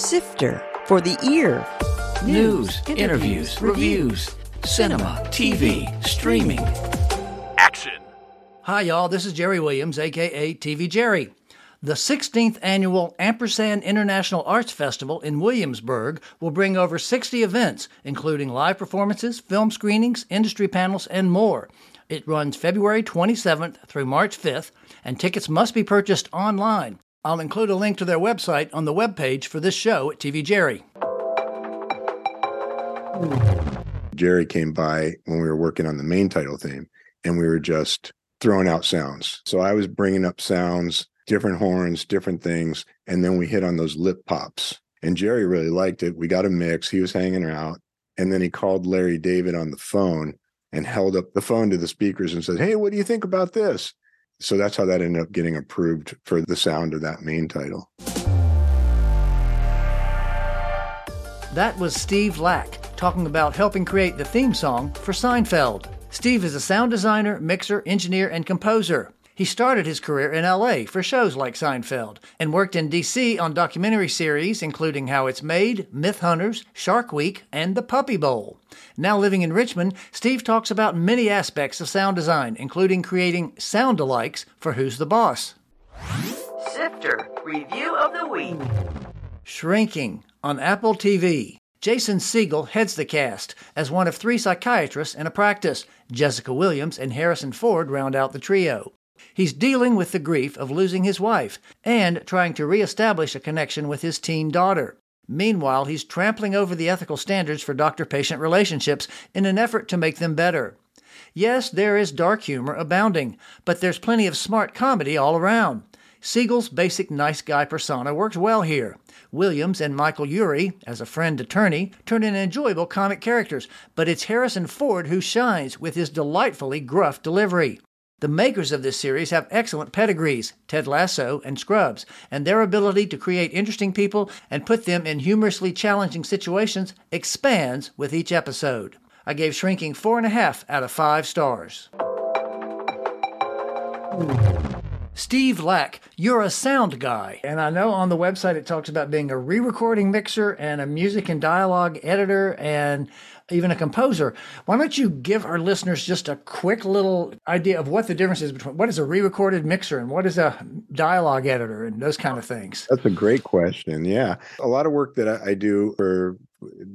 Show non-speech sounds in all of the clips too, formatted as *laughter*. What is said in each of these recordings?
Sifter for the ear. News, interviews, reviews, cinema, TV, streaming. Action. Hi, y'all. This is Jerry Williams, aka TV Jerry. The 16th annual Ampersand International Arts Festival in Williamsburg will bring over 60 events, including live performances, film screenings, industry panels, and more. It runs February 27th through March 5th, and tickets must be purchased online. I'll include a link to their website on the webpage for this show at TV Jerry. Jerry came by when we were working on the main title theme and we were just throwing out sounds. So I was bringing up sounds, different horns, different things. And then we hit on those lip pops. And Jerry really liked it. We got a mix. He was hanging out. And then he called Larry David on the phone and held up the phone to the speakers and said, Hey, what do you think about this? So that's how that ended up getting approved for the sound of that main title. That was Steve Lack talking about helping create the theme song for Seinfeld. Steve is a sound designer, mixer, engineer, and composer. He started his career in LA for shows like Seinfeld and worked in DC on documentary series including How It's Made, Myth Hunters, Shark Week, and The Puppy Bowl. Now living in Richmond, Steve talks about many aspects of sound design, including creating sound alikes for Who's the Boss. Sifter Review of the Week. Shrinking on Apple TV. Jason Segel heads the cast as one of three psychiatrists in a practice. Jessica Williams and Harrison Ford round out the trio. He's dealing with the grief of losing his wife and trying to reestablish a connection with his teen daughter. Meanwhile, he's trampling over the ethical standards for doctor patient relationships in an effort to make them better. Yes, there is dark humor abounding, but there's plenty of smart comedy all around. Segel's basic nice guy persona works well here. Williams and Michael Urie, as a friend attorney, turn in enjoyable comic characters, but it's Harrison Ford who shines with his delightfully gruff delivery. The makers of this series have excellent pedigrees, Ted Lasso and Scrubs, and their ability to create interesting people and put them in humorously challenging situations expands with each episode. I gave Shrinking four and a half out of five stars. Steve Lack, you're a sound guy. And I know on the website it talks about being a re recording mixer and a music and dialogue editor and even a composer. Why don't you give our listeners just a quick little idea of what the difference is between what is a re recorded mixer and what is a dialogue editor and those kind of things? That's a great question. Yeah. A lot of work that I, I do for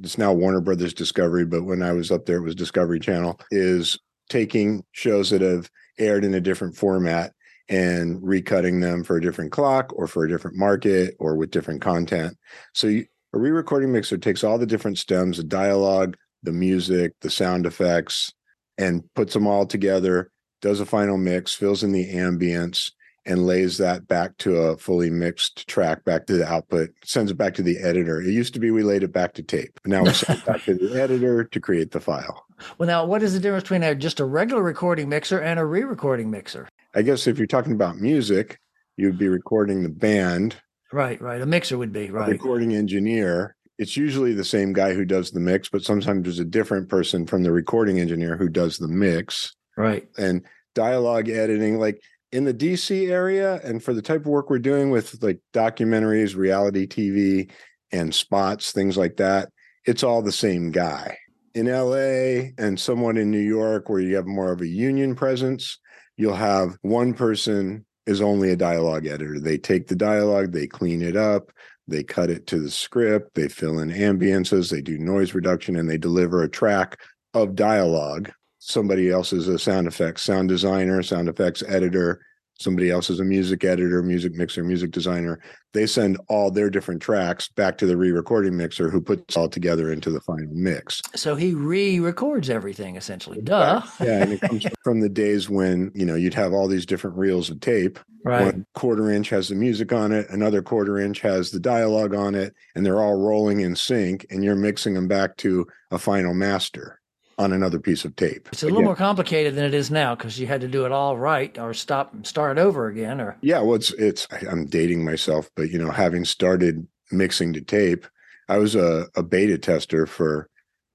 it's now Warner Brothers Discovery, but when I was up there, it was Discovery Channel, is taking shows that have aired in a different format and recutting them for a different clock or for a different market or with different content. So you, a re-recording mixer takes all the different stems, the dialogue, the music, the sound effects, and puts them all together, does a final mix, fills in the ambience, and lays that back to a fully mixed track back to the output, sends it back to the editor. It used to be we laid it back to tape. Now we send it back to the editor to create the file. Well, now, what is the difference between a, just a regular recording mixer and a re recording mixer? I guess if you're talking about music, you'd be recording the band. Right, right. A mixer would be, right. recording engineer. It's usually the same guy who does the mix, but sometimes there's a different person from the recording engineer who does the mix. Right. And dialogue editing, like in the DC area, and for the type of work we're doing with like documentaries, reality TV, and spots, things like that, it's all the same guy. In LA and somewhat in New York, where you have more of a union presence, you'll have one person is only a dialogue editor. They take the dialogue, they clean it up, they cut it to the script, they fill in ambiances, they do noise reduction, and they deliver a track of dialogue. Somebody else is a sound effects sound designer, sound effects editor. Somebody else is a music editor, music mixer, music designer. They send all their different tracks back to the re-recording mixer, who puts all together into the final mix. So he re-records everything essentially. Duh. yeah, and it comes *laughs* from the days when you know you'd have all these different reels of tape. Right. One quarter inch has the music on it, another quarter inch has the dialogue on it, and they're all rolling in sync, and you're mixing them back to a final master on another piece of tape. It's a little Again, more complicated than it is now because you had to do it all right or stop and start over again or Yeah, well, it's it's. I'm dating myself, but you know, having started mixing to tape, I was a, a beta tester for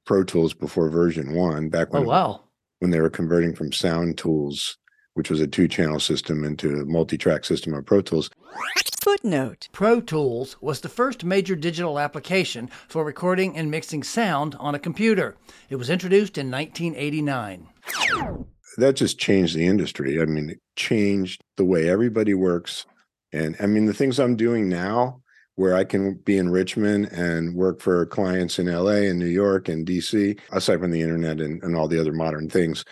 Pro Tools before version one, back when oh wow. when they were converting from Sound Tools which was a two channel system into a multi track system of Pro Tools. Footnote Pro Tools was the first major digital application for recording and mixing sound on a computer. It was introduced in 1989. That just changed the industry. I mean, it changed the way everybody works. And I mean, the things I'm doing now, where I can be in Richmond and work for clients in LA and New York and DC, aside from the internet and, and all the other modern things,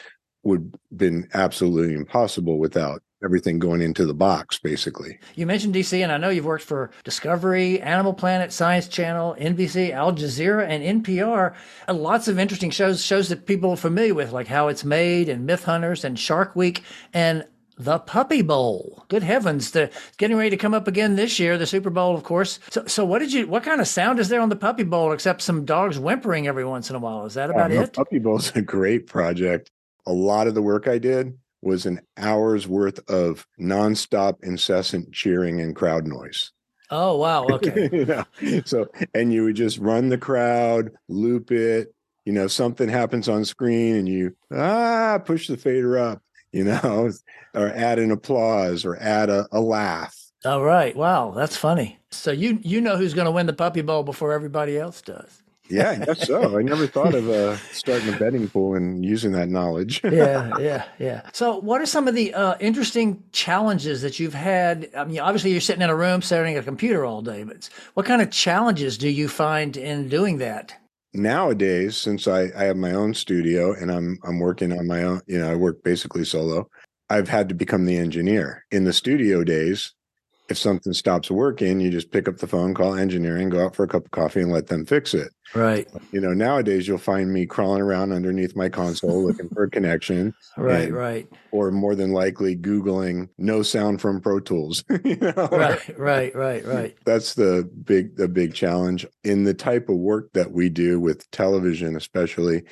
would been absolutely impossible without everything going into the box basically You mentioned DC, and I know you've worked for Discovery, Animal Planet, Science Channel, NBC, Al Jazeera, and NPR. Uh, Lots of interesting shows, shows that people are familiar with, like How It's Made and Myth Hunters and Shark Week and the Puppy Bowl. Good heavens, the getting ready to come up again this year, the Super Bowl, of course. So, so what did you? What kind of sound is there on the Puppy Bowl except some dogs whimpering every once in a while? Is that about Oh, no, it? puppy bowl's *laughs* a great project a lot of the work i did was an hour's worth of nonstop incessant cheering and crowd noise Oh wow, *laughs* okay. you know? So, and you would just run the crowd, loop it. You know, something happens on screen, and you ah push the fader up. You know, *laughs* or add an applause, or add a, a laugh. All right, wow, that's funny. So you you know who's going to win the Puppy Bowl before everybody else does? Yeah, I guess so. I never thought of uh, starting a betting pool and using that knowledge. *laughs* yeah, yeah, yeah. So, what are some of the uh, interesting challenges that you've had? I mean, obviously, you're sitting in a room staring at a computer all day, but what kind of challenges do you find in doing that? Nowadays, since I, I have my own studio and I'm I'm working on my own, you know, I work basically solo. I've had to become the engineer. In the studio days, if something stops working, you just pick up the phone, call engineering, go out for a cup of coffee, and let them fix it. Right, You know, nowadays you'll find me crawling around underneath my console looking for a connection, *laughs* right, And- right, or more than likely Googling no sound from Pro Tools. *laughs* you know? right, right, right, right. That's the big the big challenge in the type of work that we do with television, especially.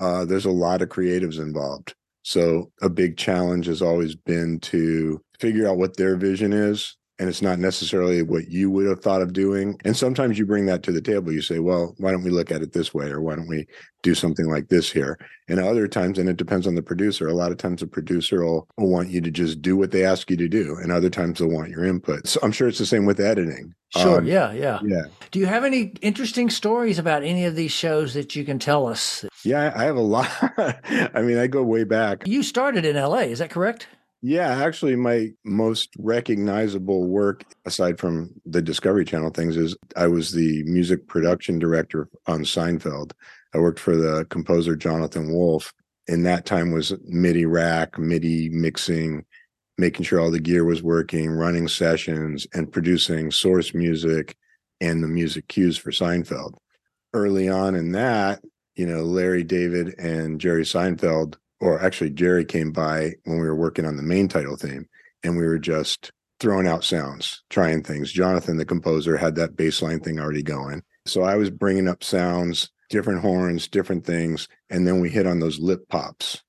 Uh, there's a lot of creatives involved. So a big challenge has always been to figure out what their vision is. And it's not necessarily what you would have thought of doing. And sometimes you bring that to the table. You say, well, why don't we look at it this way? Or why don't we do something like this here? And other times, and it depends on the producer, a lot of times the producer will, will want you to just do what they ask you to do. And other times they'll want your input. So I'm sure it's the same with editing. Sure, Um, yeah, yeah. Yeah. Do you have any interesting stories about any of these shows that you can tell us? Yeah, I have a lot. *laughs* I mean, I go way back. You started in LA, is that correct? Yeah, actually, my most recognizable work, aside from the Discovery Channel things, is I was the music production director on Seinfeld. I worked for the composer Jonathan Wolff. In that time was MIDI rack, MIDI mixing, making sure all the gear was working, running sessions, and producing source music and the music cues for Seinfeld. Early on in that, you know, Larry David and Jerry Seinfeld, or actually Jerry came by when we were working on the main title theme, and we were just throwing out sounds, trying things. Jonathan, the composer, had that bass line thing already going. So I was bringing up sounds, different horns, different things, and then we hit on those lip pops.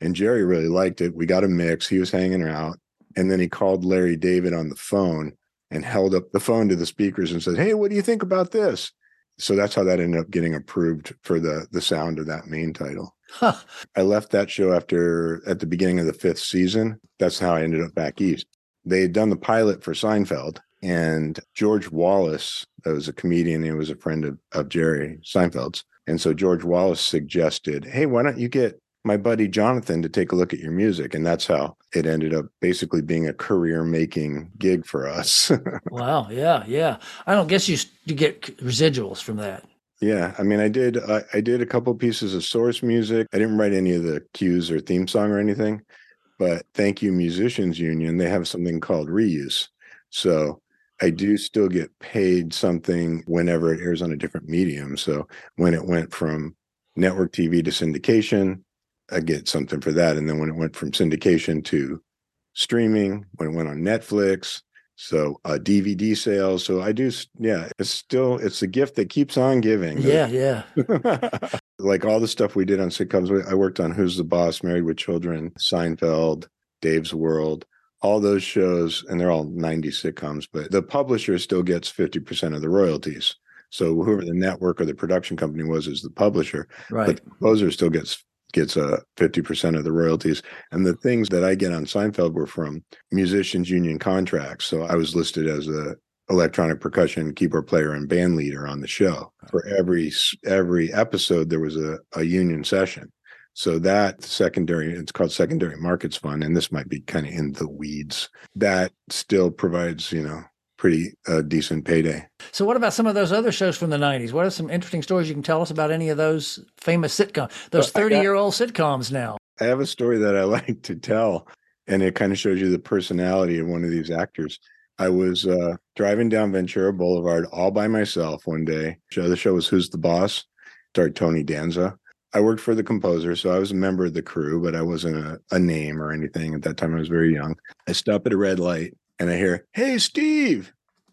And Jerry really liked it. We got a mix. He was hanging out. And then he called Larry David on the phone and held up the phone to the speakers and said, Hey, what do you think about this? So that's how that ended up getting approved for the the sound of that main title. Huh. I left that show after at the beginning of the fifth season. That's how I ended up back east. They had done the pilot for Seinfeld, and George Wallace, that was a comedian, he was a friend of, of Jerry Seinfeld's. And so George Wallace suggested, Hey, why don't you get my buddy Jonathan to take a look at your music? And that's how it ended up basically being a career making gig for us. *laughs* Wow, yeah, yeah. I don't guess you you get residuals from that. Yeah, I mean, I did. I I did a couple pieces of source music. I didn't write any of the cues or theme song or anything, but Thank You Musicians Union they have something called reuse. So I do mm. still get paid something whenever it airs on a different medium. So when it went from network TV to syndication, I get something for that. And then when it went from syndication to streaming, when it went on Netflix, so uh, DVD sales. So I do, yeah. It's still it's a gift that keeps on giving. Yeah, yeah. *laughs* like all the stuff we did on sitcoms. I worked on Who's the Boss, Married with Children, Seinfeld, Dave's World, all those shows, and they're all 90 sitcoms, but the publisher still gets 50% of the royalties. So whoever the network or the production company was is the publisher, Right. but the composer still gets gets uh, a 50% of the royalties. And the things that I get on Seinfeld were from musicians union contracts. So I was listed as a electronic percussion keyboard player and band leader on the show. For every every episode there was a, a union session. So that secondary, it's called secondary markets fund, and this might be kind of in the weeds. That still provides, you know, pretty uh, decent payday. So, what about some of those other shows from the '90s? What are some interesting stories you can tell us about any of those famous sitcoms, those thirty-year-old sitcoms now? I have a story that I *laughs* like to tell, and it kind of shows you the personality of one of these actors. I was uh, driving down Ventura Boulevard all by myself one day. The show was Who's the Boss? Starred Tony Danza. I worked for the composer, so I was a member of the crew, but I wasn't a, a name or anything. At that time, I was very young. I stop at a red light and I hear, "Hey, Steve,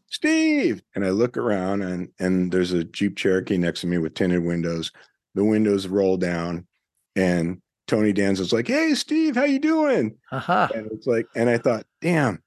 Steve!" And I look around, and and there's a Jeep Cherokee next to me with tinted windows. The windows roll down, and Tony Danza's like, "Hey, Steve, how you doing?" Uh-huh. And it's like, and I thought, damn,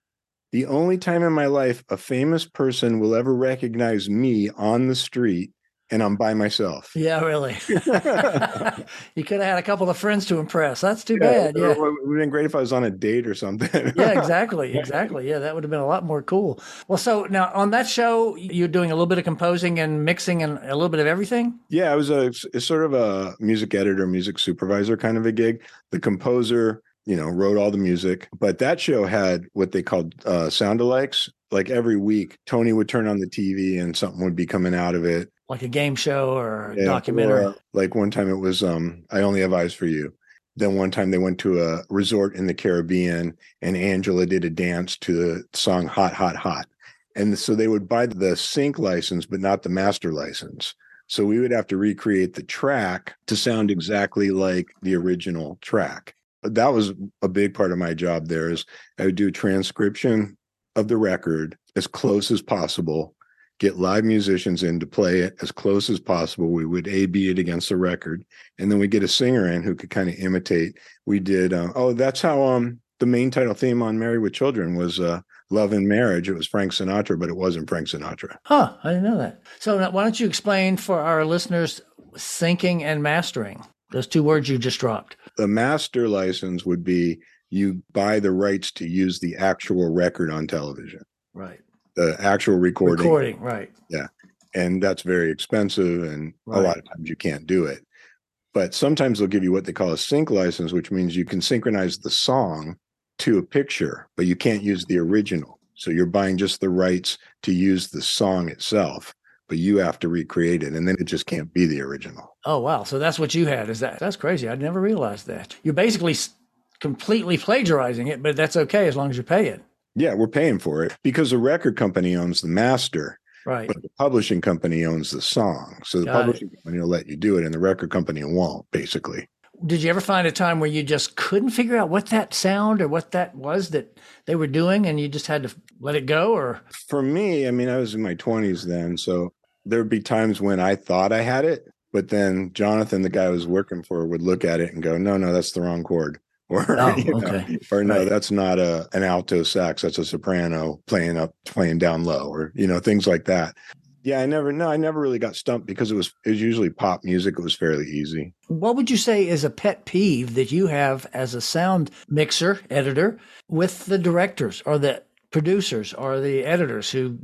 the only time in my life a famous person will ever recognize me on the street and I'm by myself. Yeah, really. *laughs* you could have had a couple of friends to impress. That's too yeah, bad. Yeah, it would have been great if I was on a date or something. yeah, exactly, exactly. Yeah, that would have been a lot more cool. Well, so now on that show, you're doing a little bit of composing and mixing and a little bit of everything. Yeah, I was a sort of a music editor, music supervisor kind of a gig. The composer, you know, wrote all the music. But that show had what they called uh, sound alikes. Like every week, Tony would turn on the TV and something would be coming out of it like a game show or a yeah, documentary. Or, uh, like one time it was um I only have eyes for you. Then one time they went to a resort in the Caribbean and Angela did a dance to the song Hot Hot Hot. And so they would buy the sync license but not the master license. So we would have to recreate the track to sound exactly like the original track. That was a big part of my job there is I would do transcription of the record as close as possible get live musicians in to play it as close as possible. We would A B it against the record, and then we get a singer in who could kind of imitate. We did. Uh, oh, that's how um the main title theme on Married with Children was uh, "Love and Marriage." It was Frank Sinatra, but it wasn't Frank Sinatra. Huh? I didn't know that. So now, why don't you explain for our listeners syncing and mastering? Those two words you just dropped. The master license would be you buy the rights to use the actual record on television. Right the actual recording. Recording, right. Yeah. And that's very expensive. And right. a lot of times you can't do it. But sometimes they'll give you what they call a sync license, which means you can synchronize the song to a picture, but you can't use the original. So you're buying just the rights to use the song itself, but you have to recreate it. And then it just can't be the original. Oh, wow. So that's what you had. Is that that's crazy. I'd never realized that. You're basically completely plagiarizing it, but that's okay as long as you pay it. Yeah, we're paying for it because the record company owns the master. Right. But the publishing company owns the song. So the Got publishing it. company will let you do it and the record company won't, basically. Did you ever find a time where you just couldn't figure out what that sound or what that was that they were doing and you just had to let it go or For me, I mean, I was in my 20s then, so there'd be times when I thought I had it, but then Jonathan, the guy I was working for, would look at it and go, "No, no, that's the wrong chord." *laughs* or oh, you know, okay. or no right. that's not a an alto sax that's a soprano playing up playing down low or you know things like that yeah i never no i never really got stumped because it was it was usually pop music it was fairly easy what would you say is a pet peeve that you have as a sound mixer editor with the directors or the producers or the editors who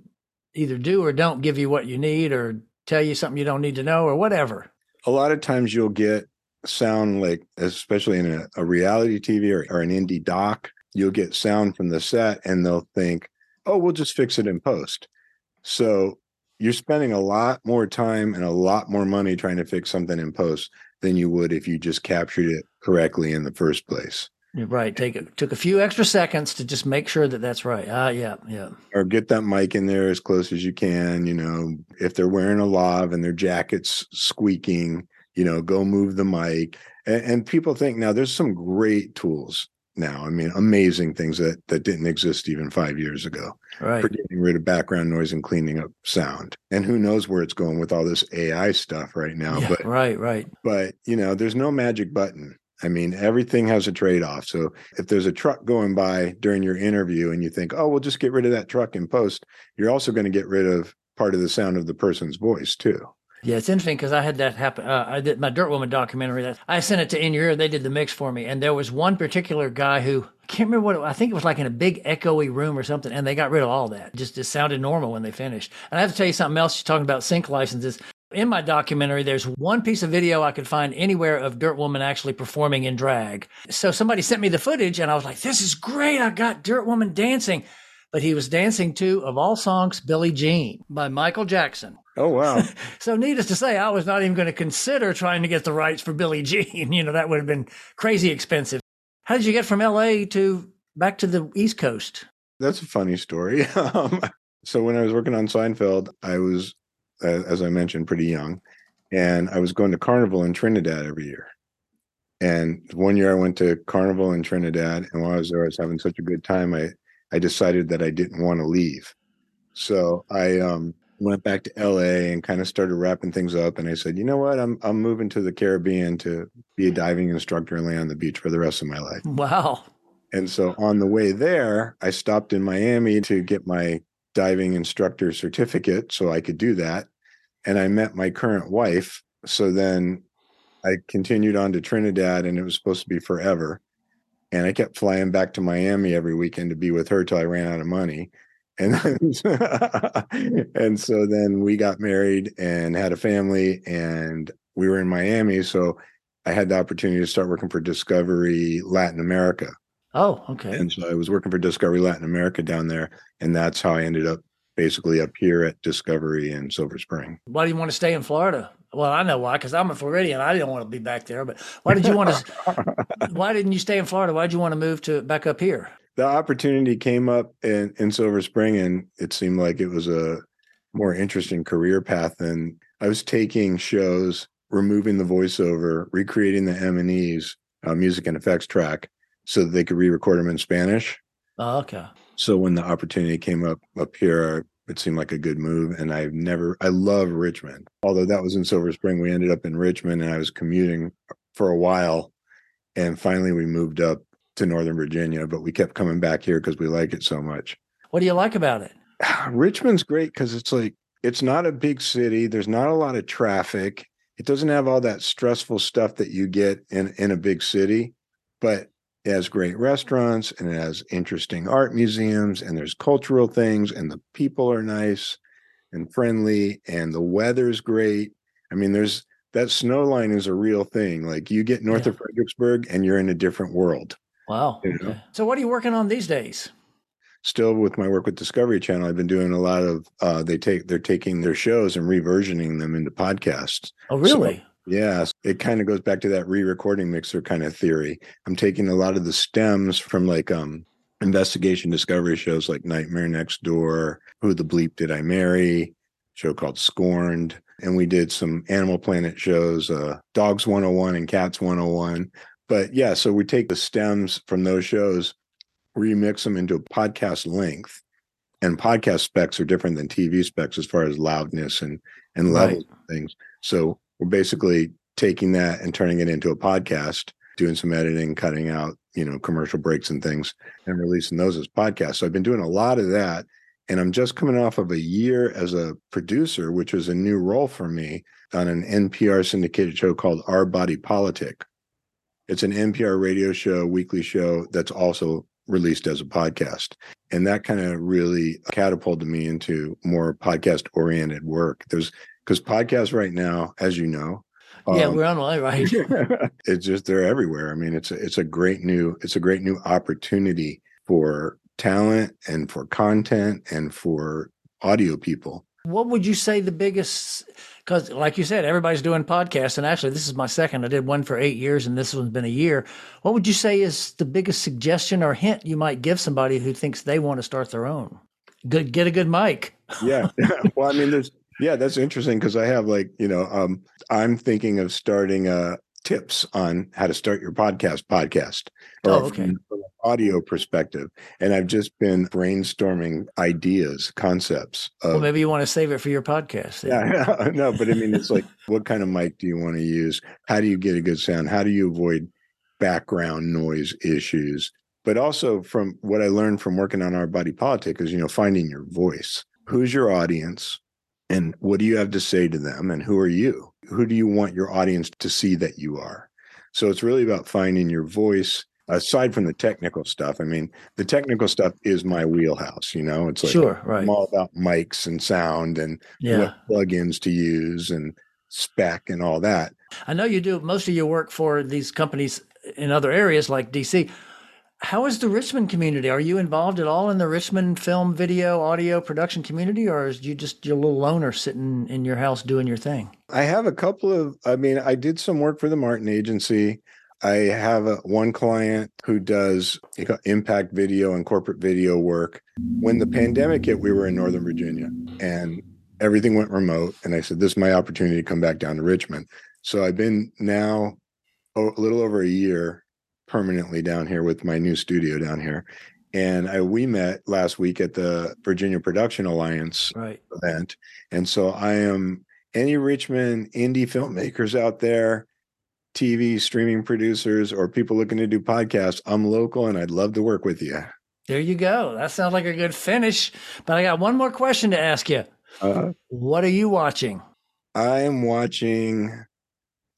either do or don't give you what you need or tell you something you don't need to know or whatever a lot of times you'll get sound like, especially in a, a reality TV or, or an indie doc, you'll get sound from the set and they'll think, oh, we'll just fix it in post. So you're spending a lot more time and a lot more money trying to fix something in post than you would if you just captured it correctly in the first place. Right. Take it took a few extra seconds to just make sure that that's right. Ah, yeah, yeah. Or get that mic in there as close as you can. You know, if they're wearing a lav and their jacket's squeaking, you know, go move the mic. And, and people think now there's some great tools now. I mean, amazing things that that didn't exist even five years ago. Right. For getting rid of background noise and cleaning up sound. And who knows where it's going with all this AI stuff right now. Yeah, but right, right. But you know, there's no magic button. I mean, everything has a trade off. So if there's a truck going by during your interview and you think, oh, we'll just get rid of that truck in post, you're also going to get rid of part of the sound of the person's voice too. Yeah, it's interesting because I had that happen. Uh, I did my Dirt Woman documentary. That I sent it to In Your Ear. They did the mix for me, and there was one particular guy who I can't remember what it, I think it was like in a big echoey room or something, and they got rid of all that. Just it sounded normal when they finished. And I have to tell you something else. You're talking about sync licenses. In my documentary, there's one piece of video I could find anywhere of Dirt Woman actually performing in drag. So somebody sent me the footage, and I was like, "This is great! I got Dirt Woman dancing." But he was dancing to, of all songs, Billie Jean by Michael Jackson. Oh wow! *laughs* so, needless to say, I was not even going to consider trying to get the rights for Billie *laughs* Jean. You know, that would have been crazy expensive. How did you get from LA to back to the East Coast? That's a funny story. *laughs* Um, so, when I was working on Seinfeld, I was, as I mentioned, pretty young, and I was going to Carnival in Trinidad every year. And one year I went to Carnival in Trinidad, and while I was there, I was having such a good time. I I decided that I didn't want to leave. So I um, went back to LA and kind of started wrapping things up. And I said, you know what? I'm I'm moving to the Caribbean to be a diving instructor and lay on the beach for the rest of my life. Wow. And so on the way there, I stopped in Miami to get my diving instructor certificate so I could do that. And I met my current wife. So then I continued on to Trinidad and it was supposed to be forever. And I kept flying back to Miami every weekend to be with her till I ran out of money and *laughs* and so then we got married and had a family and we were in Miami so I had the opportunity to start working for Discovery Latin America. Oh, okay. And so I was working for Discovery Latin America down there and that's how I ended up basically up here at Discovery in Silver Spring. Why do you want to stay in Florida? Well, I know why, because I'm a Floridian. I didn't want to be back there. But why did you want to? *laughs* why didn't you stay in Florida? Why did you want to move to back up here? the opportunity came up in, in Silver Spring, and it seemed like it was a more interesting career path than I was taking shows, removing the voiceover, recreating the M and E's uh, music and effects track, so that they could re-record them in Spanish. Oh, okay. So when the opportunity came up up here, it seemed like a good move. And I've never, I love Richmond. Although that was in Silver Spring, we ended up in Richmond, and I was commuting for a while, and finally we moved up to Northern Virginia, but we kept coming back here because we like it so much. What do you like about it? *sighs* Richmond's great because it's like it's not a big city. There's not a lot of traffic. It doesn't have all that stressful stuff that you get in in a big city, but it has great restaurants and it has interesting art museums and there's cultural things and the people are nice and friendly and the weather's great. I mean, there's that snow line is a real thing. Like you get north yeah. of Fredericksburg and you're in a different world. Wow. You know? So what are you working on these days? Still with my work with Discovery Channel, I've been doing a lot of uh they take they're taking their shows and reversioning them into podcasts. Oh really? So, yeah, it kind of goes back to that re-recording mixer kind of theory. I'm taking a lot of the stems from like um investigation discovery shows like Nightmare Next Door, Who the Bleep Did I Marry, show called Scorned, and we did some Animal Planet shows, uh Dogs 101 and Cats 101 but yeah, so we take the stems from those shows, remix them into a podcast length. And podcast specs are different than TV specs as far as loudness and and levels right. things. So we're basically taking that and turning it into a podcast, doing some editing, cutting out, you know, commercial breaks and things, and releasing those as podcasts. So I've been doing a lot of that. And I'm just coming off of a year as a producer, which was a new role for me on an NPR syndicated show called Our Body Politic, it's an NPR radio show, weekly show that's also released as a podcast. And that kind of really catapulted me into more podcast oriented work. There's because podcasts right now, as you know, yeah, um, we're on right. *laughs* it's just they're everywhere. I mean, it's a, it's a great new it's a great new opportunity for talent and for content and for audio people. What would you say the biggest because like you said everybody's doing podcasts and actually this is my second i did one for eight years and this one's been a year what would you say is the biggest suggestion or hint you might give somebody who thinks they want to start their own good get a good mic yeah *laughs* well i mean there's yeah that's interesting because i have like you know um i'm thinking of starting a tips on how to start your podcast podcast or oh, okay. from, from an audio perspective and i've just been brainstorming ideas concepts of, well maybe you want to save it for your podcast yeah *laughs* no but i mean it's like what kind of mic do you want to use? How do you get a good sound? How do you avoid background noise issues? But also from what i learned from working on our body politic is you know finding your voice. Who's your audience and what do you have to say to them and who are you who do you want your audience to see that you are so it's really about finding your voice aside from the technical stuff i mean the technical stuff is my wheelhouse you know it's like sure, right. i'm all about mics and sound and Yeah. what plugins to use and spec and all that I know you do most of your work for these companies in other areas like DC. How is the Richmond community? Are you involved at all in the Richmond film, video, audio production community, or is you just your little loner sitting in your house doing your thing? I have a couple of, I mean, I did some work for the Martin Agency. I have a, one client who does impact video and corporate video work. When the pandemic hit, we were in Northern Virginia and everything went remote. And I said, This is my opportunity to come back down to Richmond. So I've been now a little over a year permanently down here with my new studio down here. And I, we met last week at the Virginia Production Alliance Right. event. And so I am any Richmond indie filmmakers out there, TV streaming producers, or people looking to do podcasts. I'm local and I'd love to work with you. There you go. That sounds like a good finish. But I got one more question to ask you. Uh, What are you watching? I am watching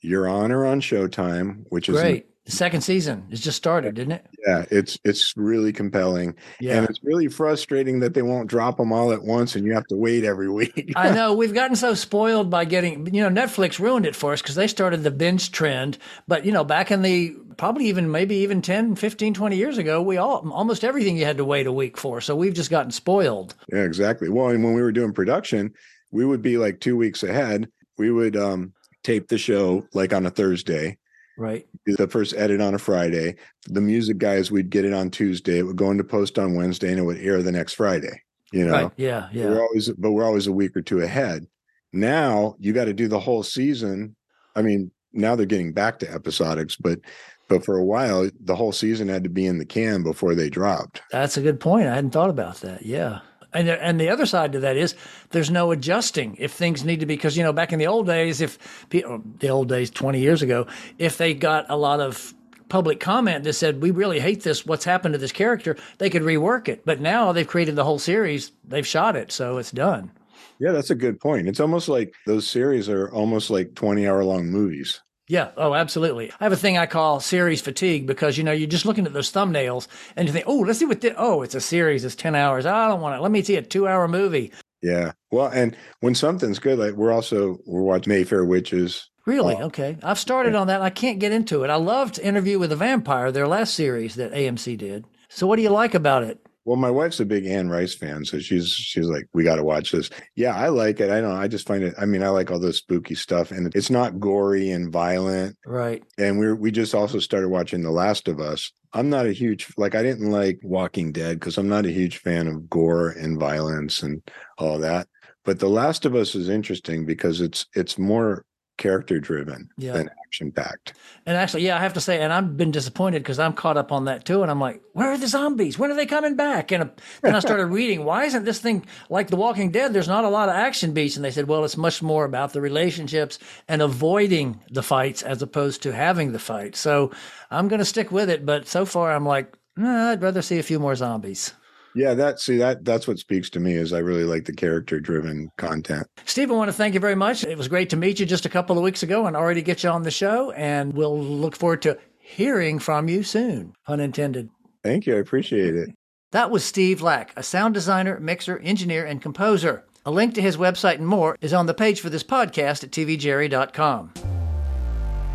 Your Honor on Showtime, which is Great. The second season has just started, didn't it? yeah, it's it's really compelling, Yeah. and it's really frustrating that they won't drop them all at once, and you have to wait every *laughs* week. I know we've gotten so spoiled by getting, you know, Netflix ruined it for us because they started the binge trend. But, you know, back in the probably even maybe even 10, 15, 20 years ago, we all almost everything you had to wait a week for. So we've just gotten spoiled. Yeah, exactly. Well, and when we were doing production, we would be like two weeks ahead. We would um, tape the show like on a Thursday, Right. do the first edit on a Friday. The music guys, we'd get it on Tuesday. It would go into post on Wednesday, and it would air the next Friday. You know, Right. Yeah. we're always, but we're always a week or two ahead. Now you got to do the whole season. I mean, now they're getting back to episodics, but but for a while, the whole season had to be in the can before they dropped. That's a good point. I hadn't thought about that. Yeah. And, the- and the other side to that is there's no adjusting if things need to be because you know back in the old days if pe- uh, the old days 20 years ago if they got a lot of public comment that said we really hate this what's happened to this character they could rework it but now they've created the whole series they've shot it so it's done Yeah, that's a good point. It's almost like those series are almost like 20 hour long movies. Yeah. Oh, absolutely. I have a thing I call series fatigue because, you know, you're just looking at those thumbnails and you think, oh, let's see what, thi- oh, it's a series. It's 10 hours. I don't want it. Let me see a two hour movie. Yeah. Well, and when something's good, like we're also we're watching Mayfair Witches. Really? Oh. Okay. I've started on that. I can't get into it. I loved Interview with a Vampire, their last series that AMC did. So what do you like about it? Well, my wife's a big Anne Rice fan, so she's she's like, we got to watch this. Yeah, I like it. I don't. I just find it. I mean, I like all the spooky stuff, and it's not gory and violent. Right. And we we just also started watching The Last of Us. I'm not a huge like I didn't like Walking Dead because I'm not a huge fan of gore and violence and all that. But The Last of Us is interesting because it's it's more character driven Yeah. than action packed. And actually, yeah, I have to say, and I've been disappointed because I'm caught up on that too. And I'm like, where are the zombies? When are they coming back? And uh, then I started *laughs* reading, why isn't this thing like The Walking Dead? There's not a lot of action beats. And they said, well, it's much more about the relationships and avoiding the fights as opposed to having the fight. So I'm going to stick with it. But so far, I'm like, nah, I'd rather see a few more zombies. Yeah, that see that that's what speaks to me is I really like the character driven content. Steve, I want to thank you very much. It was great to meet you just a couple of weeks ago and already get you on the show. And we'll look forward to hearing from you soon, pun intended. Thank you. I appreciate it. That was Steve Lack, a sound designer, mixer, engineer, and composer. A link to his website and more is on the page for this podcast at tvjerry.com.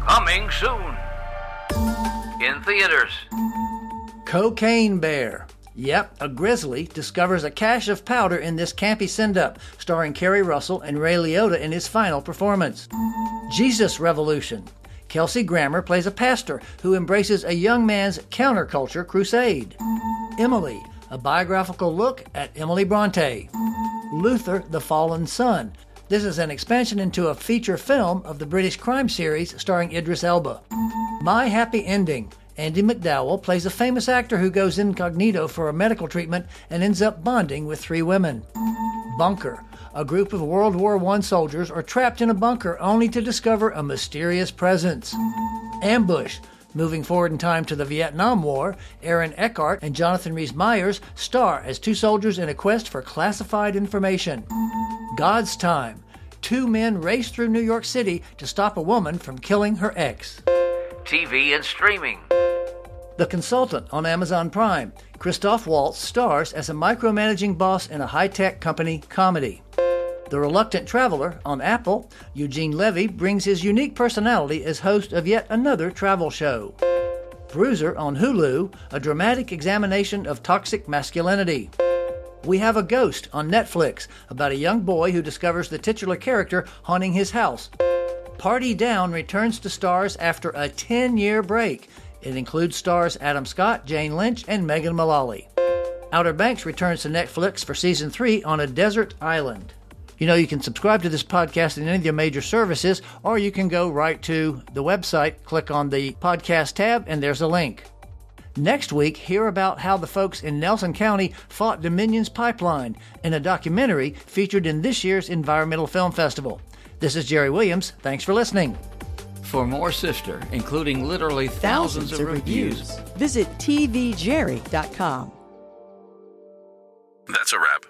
Coming soon. In theaters. Cocaine Bear. Yep, a grizzly discovers a cache of powder in this campy send up, starring Keri Russell and Ray Liotta in his final performance. Jesus Revolution. Kelsey Grammer plays a pastor who embraces a young man's counterculture crusade. Emily, a biographical look at Emily Bronte. Luther, the Fallen Son. This is an expansion into a feature film of the British crime series starring Idris Elba. My Happy Ending. Andie MacDowell plays a famous actor who goes incognito for a medical treatment and ends up bonding with three women. Bunker. A group of World War I soldiers are trapped in a bunker only to discover a mysterious presence. Ambush. Moving forward in time to the Vietnam War, Aaron Eckhart and Jonathan Rhys Myers star as two soldiers in a quest for classified information. God's Time. Two men race through New York City to stop a woman from killing her ex. TV and streaming. The Consultant on Amazon Prime. Christoph Waltz stars as a micromanaging boss in a high tech company comedy. The Reluctant Traveler on Apple. Eugene Levy brings his unique personality as host of yet another travel show. Bruiser on Hulu, a dramatic examination of toxic masculinity. We Have a Ghost on Netflix about a young boy who discovers the titular character haunting his house. Party Down returns to Starz after a 10 year break. It includes stars Adam Scott, Jane Lynch, and Megan Mullally. Outer Banks returns to Netflix for season 3 on a desert island. You know, you can subscribe to this podcast in any of your major services, or you can go right to the website, click on the podcast tab, and there's a link. Next week, hear about how the folks in Nelson County fought Dominion's pipeline in a documentary featured in this year's Environmental Film Festival. This is Jerry Williams. Thanks for listening. For more Sifter, including literally thousands, thousands of reviews, Visit tvjerry.com. That's a wrap.